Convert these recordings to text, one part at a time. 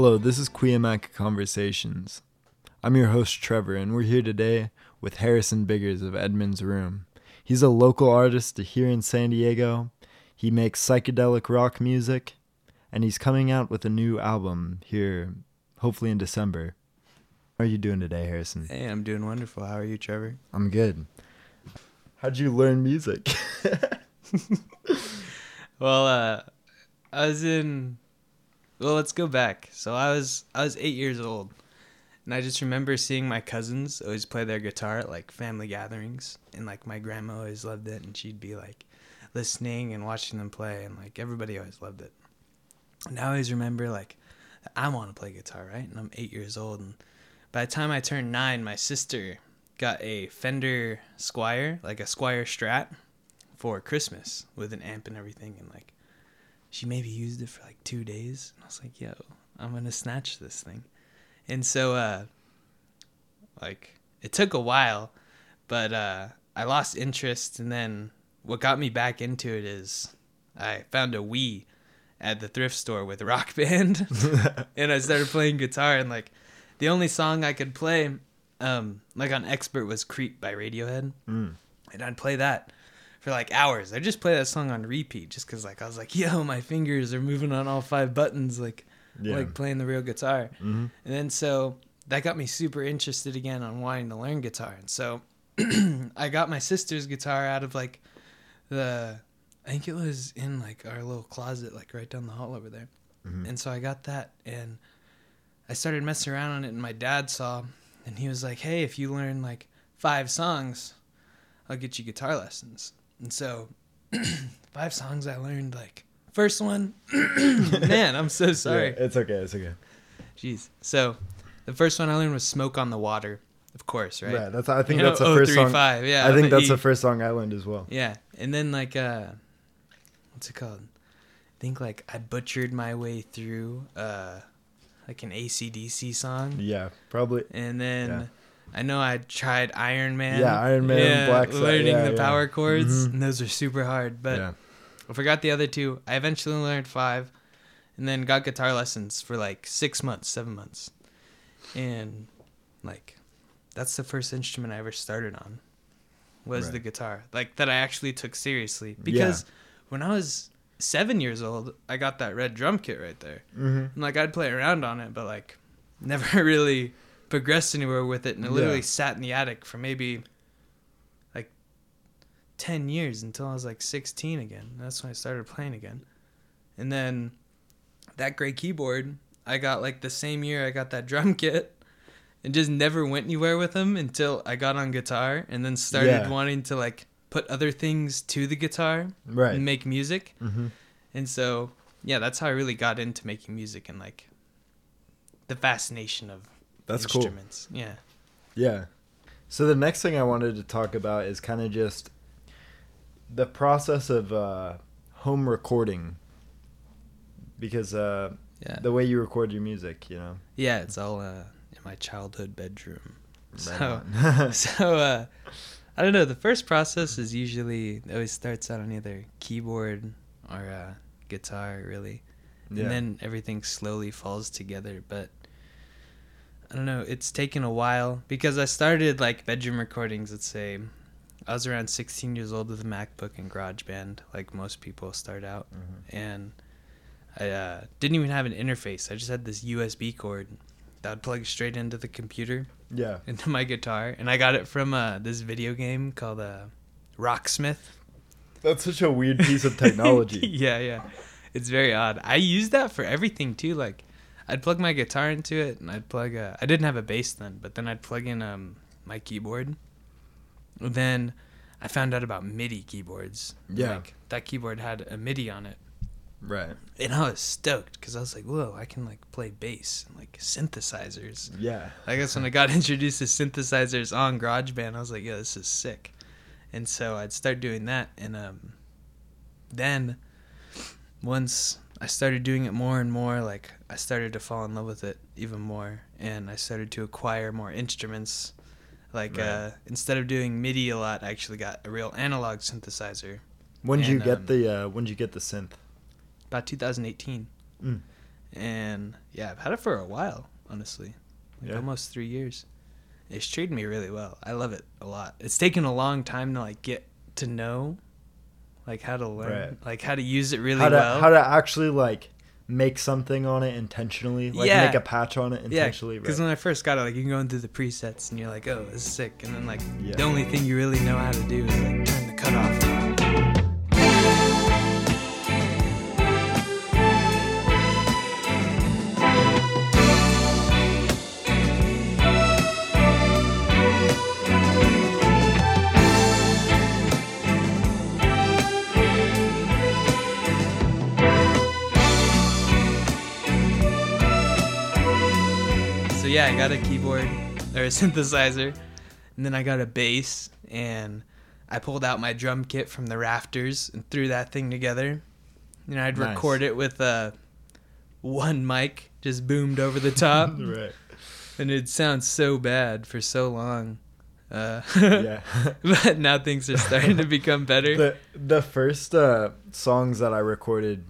Hello, this is Cuyamaca Conversations. I'm your host, Trevor, and we're here today with Harrison Biggers of Edmund's Room. He's a local artist here in San Diego. He makes psychedelic rock music, and he's coming out with a new album here, hopefully in December. How are you doing today, Harrison? Hey, I'm doing wonderful. How are you, Trevor? I'm good. How'd you learn music? Well, uh, I was in. Well, let's go back. So I was I was eight years old, and I just remember seeing my cousins always play their guitar at like family gatherings, and like my grandma always loved it, and she'd be like listening and watching them play, and like everybody always loved it. And I always remember like I want to play guitar, right? And I'm eight years old, and by the time I turned nine, my sister got a Fender Squier, like a Squier Strat, for Christmas with an amp and everything, and like she maybe used it for like two days. And I was like, yo, I'm gonna snatch this thing. And so uh like it took a while, but uh I lost interest and then what got me back into it is I found a Wii at the thrift store with Rock Band and I started playing guitar and like the only song I could play um like on Expert was Creep by Radiohead. Mm. And I'd play that for like hours. I just play that song on repeat just cuz like I was like, "Yo, my fingers are moving on all five buttons like Yeah. like playing the real guitar." hmm And then so that got me super interested again on wanting to learn guitar. And so I got my sister's guitar out of like the I think it was in like our little closet like right down the hall over there. Mhm. And so I got that and I started messing around on it and my dad saw and he was like, "Hey, if you learn like five songs, I'll get you guitar lessons." And so five songs I learned like first one man, I'm so sorry. Yeah, it's okay. It's okay. Jeez. So, the first one I learned was "Smoke on the Water," of course, right? Yeah, That's. I think You know, that's the first song. 035, Yeah. I think that's E. the first song I learned as well. Yeah, and then like uh, what's it called? I think like I butchered my way through uh, like an ACDC song, Yeah, probably. and then. Yeah. I know I tried Iron Man. Yeah, Iron Man, Black Sabbath, learning yeah, the yeah. power chords, Mhm. and those are super hard. But yeah. I forgot the other two. I eventually learned five, and then got guitar lessons for like six months, seven months, and like that's the first instrument I ever started on was Right. the guitar, like that I actually took seriously because when I was seven years old, I got that red drum kit right there, hmm and like I'd play around on it, but like never really progressed anywhere with it, and it literally Yeah. sat in the attic for maybe like ten years until I was like sixteen again. That's when I started playing again, and then that gray keyboard I got like the same year I got that drum kit. And just never went anywhere with them until I got on guitar and then started Yeah. wanting to like put other things to the guitar Right. and make music. hmm And so, yeah, that's how I really got into making music and like the fascination of That's cool. Yeah. Yeah. So the next thing I wanted to talk about is kind of just the process of uh, home recording, because uh, Yeah. the way you record your music, you know. yeah, it's all uh, in my childhood bedroom. Right So, so uh, I don't know. The first process is usually it always starts out on either keyboard or uh, guitar, really, yeah. and then everything slowly falls together. But I don't know. It's taken a while because I started like bedroom recordings. Let's say I was around 16 years old with a MacBook and GarageBand, like most people start out, Mhm. and I uh, didn't even have an interface. I just had this USB cord that would plug straight into the computer yeah. into my guitar, and I got it from uh, this video game called uh, Rocksmith. That's such a weird piece of technology. yeah, yeah, it's very odd. I used that for everything too. Like, I'd plug my guitar into it, and I'd plug. Uh, I didn't have a bass then, but then I'd plug in um, my keyboard. Then I found out about MIDI keyboards. Yeah. like, that keyboard had a MIDI on it. right. And I was stoked because I was like, "Whoa, I can like play bass and like synthesizers." Yeah. I guess when I got introduced to synthesizers on GarageBand, I was like, "Yeah, this is sick." And so I'd start doing that, and um, then once I started doing it more and more, like I started to fall in love with it even more, and I started to acquire more instruments. Like Right. uh, instead of doing MIDI a lot, I actually got a real analog synthesizer When did you get um, the uh, When did you get the synth? about 2018. Mm. and yeah, I've had it for a while, honestly, like Yeah. almost three years. It's treated me really well. I love it a lot. It's taken a long time to like get to know, like how to learn, Right. like how to use it really how to well. how to actually like make something on it intentionally, like Yeah. make a patch on it intentionally. because right. when I first got it, like you can go into the presets and you're like, oh, this is sick, and then like Yeah. the only thing you really know how to do is like turn the cutoff. Got a keyboard or a synthesizer, and then I got a bass, and I pulled out my drum kit from the rafters and threw that thing together. And I'd Nice. record it with a one mic just boomed over the top, right. and it'd sound so bad for so long. Uh, Yeah. but now things are starting to become better. the the first uh, songs that I recorded,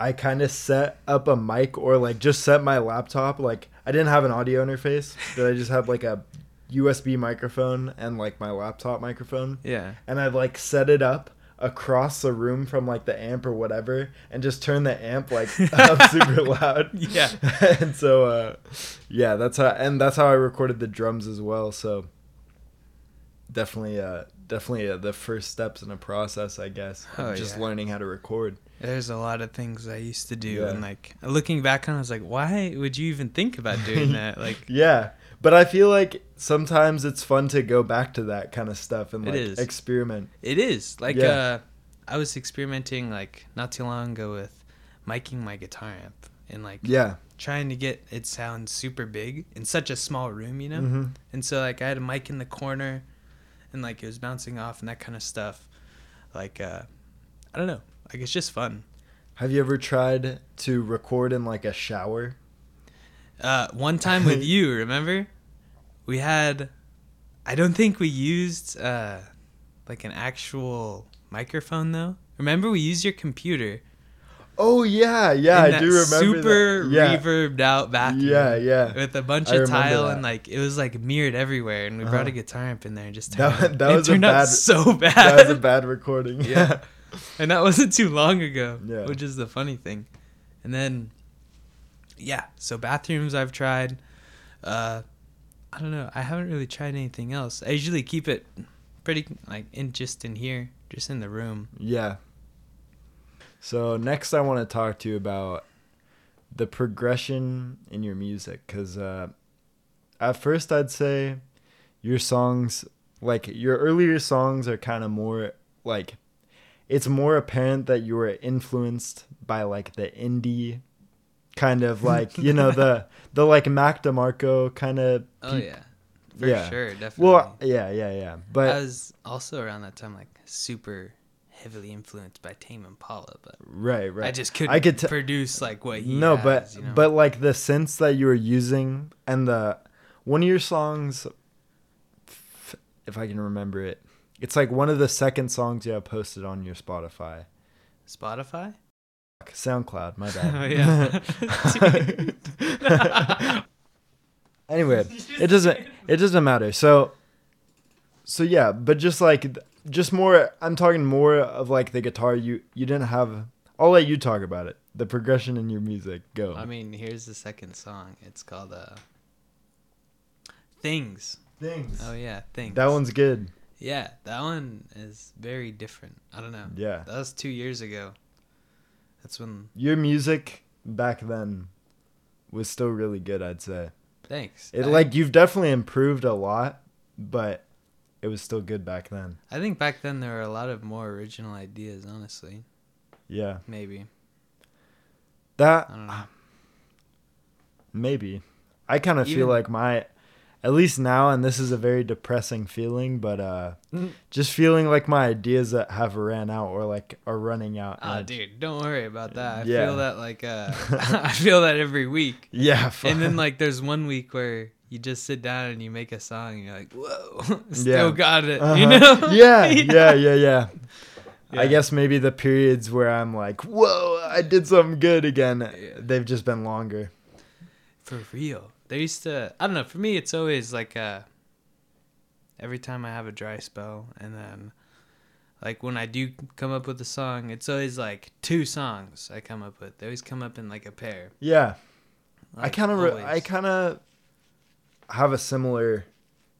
I kind of set up a mic or like just set my laptop. Like I didn't have an audio interface, but I just had like a USB microphone and like my laptop microphone, yeah. and I'd like set it up across the room from like the amp or whatever, and just turn the amp like up super loud. Yeah. and so uh, yeah, that's how and that's how I recorded the drums as well. So definitely uh definitely uh, the first steps in a process i guess Oh, just yeah. learning how to record There's a lot of things I used to do, Yeah. and like looking back on, it, I was like, why would you even think about doing that? Like, yeah but i feel like sometimes it's fun to go back to that kind of stuff and like experiment It is like Yeah. uh, I was experimenting like not too long ago with miking my guitar amp and like yeah trying to get it sound super big in such a small room, you know. hmm And so like I had a mic in the corner, and like it was bouncing off and that kind of stuff. Like uh, I don't know, like it's just fun. have you ever tried to record in like a shower Uh, one time with you, remember? We had, I don't think we used uh, like an actual microphone though. Remember we used your computer. Oh yeah yeah i that do remember super that. yeah reverbed out bathroom. yeah yeah With a bunch I of tile that. and like it was like mirrored everywhere, and we brought a Uh-huh. guitar amp in there and just That- turned that it was turned out so bad. that was a bad recording Yeah. and that wasn't too long ago, Yeah. which is the funny thing. And then, yeah, so bathrooms I've tried. Uh, I don't know. I haven't really tried anything else. I usually keep it pretty like in just in here, just in the room. Yeah. So next, I want to talk to you about the progression in your music, because uh, at first I'd say your songs, like your earlier songs, are kind of more like it's more apparent that you were influenced by like the indie kind of like you know the the like Mac DeMarco kind of. Oh yeah, for yeah. sure, definitely. Well, yeah, yeah, yeah, but I was also around that time like super heavily influenced by Tame Impala, but right, right. I just couldn't I could t- produce like what he no has, but you know? but like the synths that you were using and the one of your songs if i can remember it it's like one of the second songs you have posted on your spotify Spotify. soundcloud my bad. Oh, bad anyway it doesn't it doesn't matter so so yeah but just like just more i'm talking more of like the guitar you you didn't have i'll let you talk about it the progression in your music go I mean, here's the second song. It's called uh Things. things Oh yeah, Things. that one's good Yeah, that one is very different. I don't know. yeah That was 2 years ago. That's when your music back then was still really good i'd say thanks. it I like you've definitely improved a lot but it was still good back then I think back then there were a lot of more original ideas, honestly. yeah Maybe. that I don't know. maybe i kind of feel like my at least now and this is a very depressing feeling but uh just feeling like my ideas that have ran out or like are running out Oh, I- dude, don't worry about that. I Yeah. feel that like uh I feel that every week. yeah And then like there's one week where you just sit down and you make a song and you're like, "Whoa, still Yeah. got it." Uh-huh. You know? yeah yeah yeah yeah I guess maybe the periods where I'm like, whoa, I did something good again, Yeah. they've just been longer. For real. There used to I don't know, for me it's always like uh every time I have a dry spell and then like when I do come up with a song, it's always like two songs I come up with. They always come up in like a pair. Yeah. I kind of, re- I kind of have a similar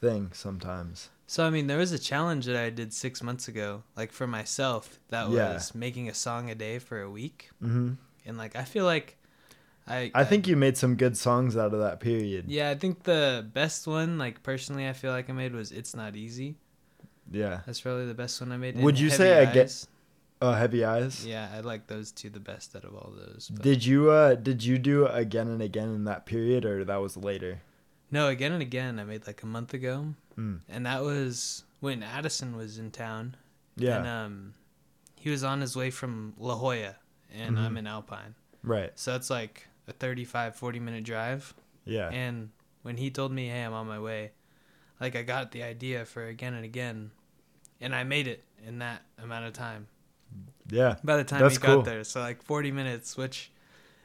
thing sometimes. So I mean, there was a challenge that I did six months ago, like for myself, that Yeah. was making a song a day for a week, hmm and like I feel like I I think you made some good songs out of that period. yeah, I think the best one, like personally, I feel like I made was "It's Not Easy." Yeah. That's probably the best one I made. Would and you say I guess? Oh, Heavy Eyes. Yeah, I like those two the best out of all those. but- Did you uh did you do again and again in that period or that was later? No, again and again, I made like a month ago, Mm. and that was when Addison was in town. Yeah. And um, he was on his way from La Jolla, and Mhm. I'm in Alpine. right. So it's like a 35, 40 minute drive. Yeah. And when he told me, hey, I'm on my way, like I got the idea for again and again. And I made it in that amount of time. yeah. By the time That's we cool. got there. So like 40 minutes, which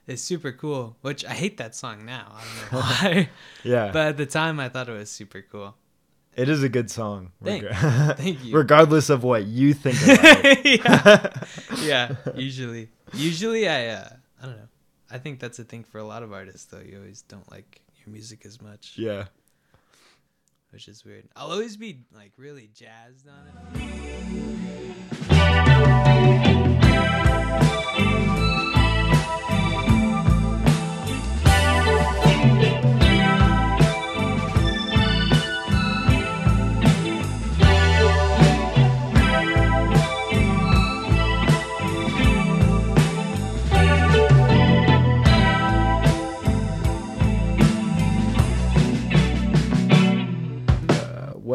is super cool. Which I hate that song now. I don't know why. Yeah. but at the time, I thought it was super cool. it is a good song. Thank- reg- thank you. Regardless of what you think about it. yeah. yeah. Usually. Usually, I, uh, I don't know. I think that's a thing for a lot of artists, though. You always don't like your music as much. yeah. which is weird. I'll always be like really jazzed on it.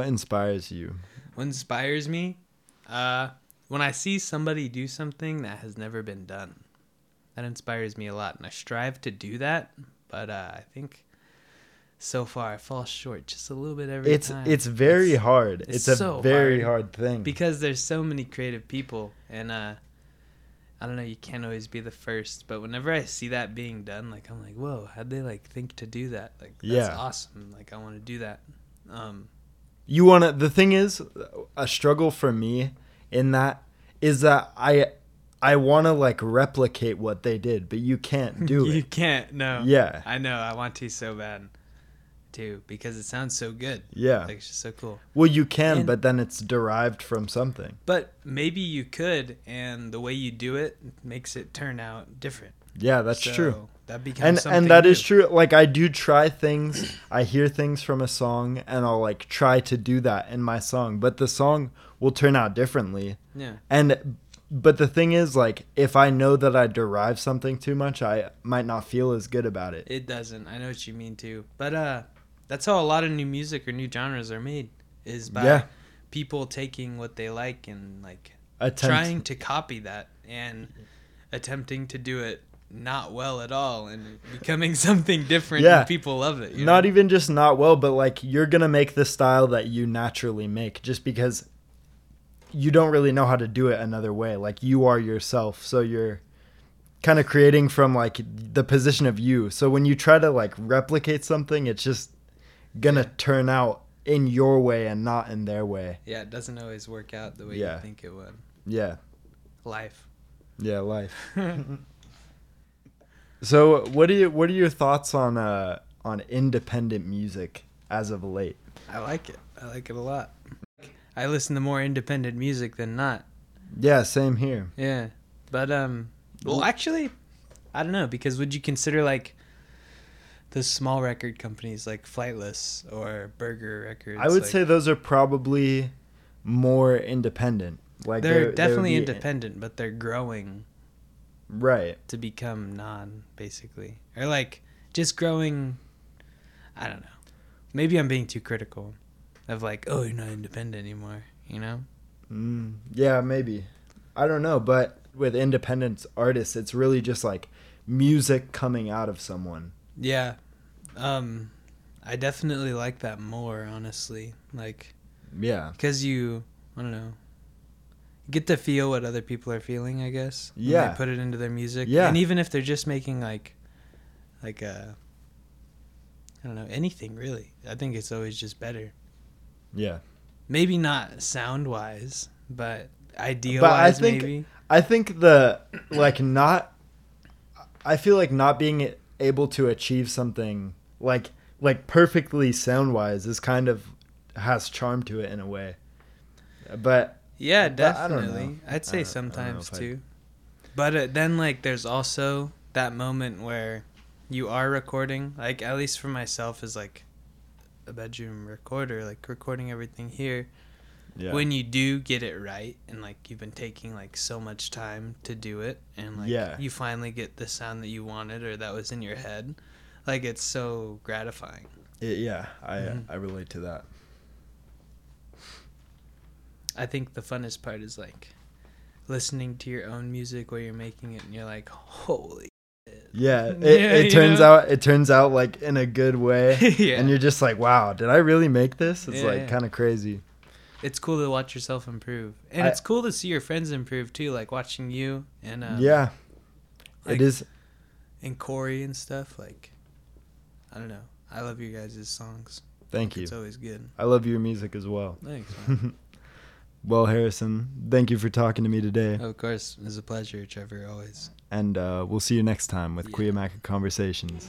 What inspires you? What inspires me? Uh, when I see somebody do something that has never been done, that inspires me a lot, and I strive to do that. But uh, I think so far I fall short just a little bit every It's time. it's very It's- hard. it's It's, a very hard. hard thing. because there's so many creative people, and uh, I don't know. You can't always be the first, but whenever I see that being done, like I'm like, whoa, how'd they like think to do that? Like that's Yeah. awesome. Like I want to do that. Um, you want to the thing is a struggle for me in that is that I I want to like replicate what they did, but you can't do it. you can't. No. Yeah. I know. I want to so bad, too, because it sounds so good. Yeah. Like it's just so cool. Well, you can, And- but then it's derived from something. But maybe you could, and the way you do it makes it turn out different. Yeah, that's So true. That becomes And something and that is new. true. Like I do try things. I hear things from a song and I'll like try to do that in my song, but the song will turn out differently. Yeah. And but the thing is like if I know that I derive something too much, I might not feel as good about it. It doesn't. I know what you mean too. But uh, that's how a lot of new music or new genres are made. Is by Yeah. people taking what they like and like Attempt trying to copy that and attempting to do it not well at all and becoming something different Yeah. and people love it. you not know? even just not well, but like you're gonna make the style that you naturally make just because you don't really know how to do it another way. Like you are yourself, so you're kind of creating from like the position of you. So when you try to like replicate something, it's just gonna Yeah. turn out in your way and not in their way. Yeah, it doesn't always work out the way Yeah. you think it would. Yeah, Life. yeah, life. So what are you what are your thoughts on uh on independent music as of late? I like it. I like it a lot. I listen to more independent music than not. Yeah, same here. Yeah. But um well actually I don't know because would you consider like the small record companies like Flightless or Burger Records I would like, say those are probably more independent. Like they're, they- they would definitely independent, but they're growing right? to become non basically. Or like just growing I don't know. Maybe I'm being too critical of like, oh, you're not independent anymore, you know? Mm, yeah, maybe. I don't know, but with independent artists, it's really just like music coming out of someone. Yeah. Um I definitely like that more, honestly. Like Yeah, cuz you I don't know. Get to feel what other people are feeling, I guess. Yeah. They put it into their music. Yeah. And even if they're just making like like a I don't know, anything really. I think it's always just better. Yeah. Maybe not sound wise, but idea But I wise think- maybe. I think the like not I feel like not being able to achieve something like like perfectly sound wise is kind of has charm to it in a way. But Yeah, But I don't know. definitely. I'd say don't- I don't know sometimes too. But uh, then like there's also that moment where you are recording, like at least for myself is like a bedroom recorder, like recording everything here. yeah. When you do get it right and like you've been taking like so much time to do it and like Yeah. you finally get the sound that you wanted or that was in your head, like it's so gratifying. It- yeah, I Mhm. I relate to that. I think the funnest part is like listening to your own music while you're making it and you're like, holy Yeah, it, Yeah, it turns know? out it turns out like in a good way. yeah. And you're just like, wow, did I really make this? It's Yeah, like kind of crazy. it's cool to watch yourself improve. And I- it's cool to see your friends improve too, like watching you and um, yeah, like- it is. and Corey and stuff. Like I don't know. I love your guys' songs. Thank you. It's always good. I love your music as well. Thanks, man. well, Harrison, thank you for talking to me today. of course. It's a pleasure, Trevor, always. And uh, we'll see you next time with Yeah. Conversations.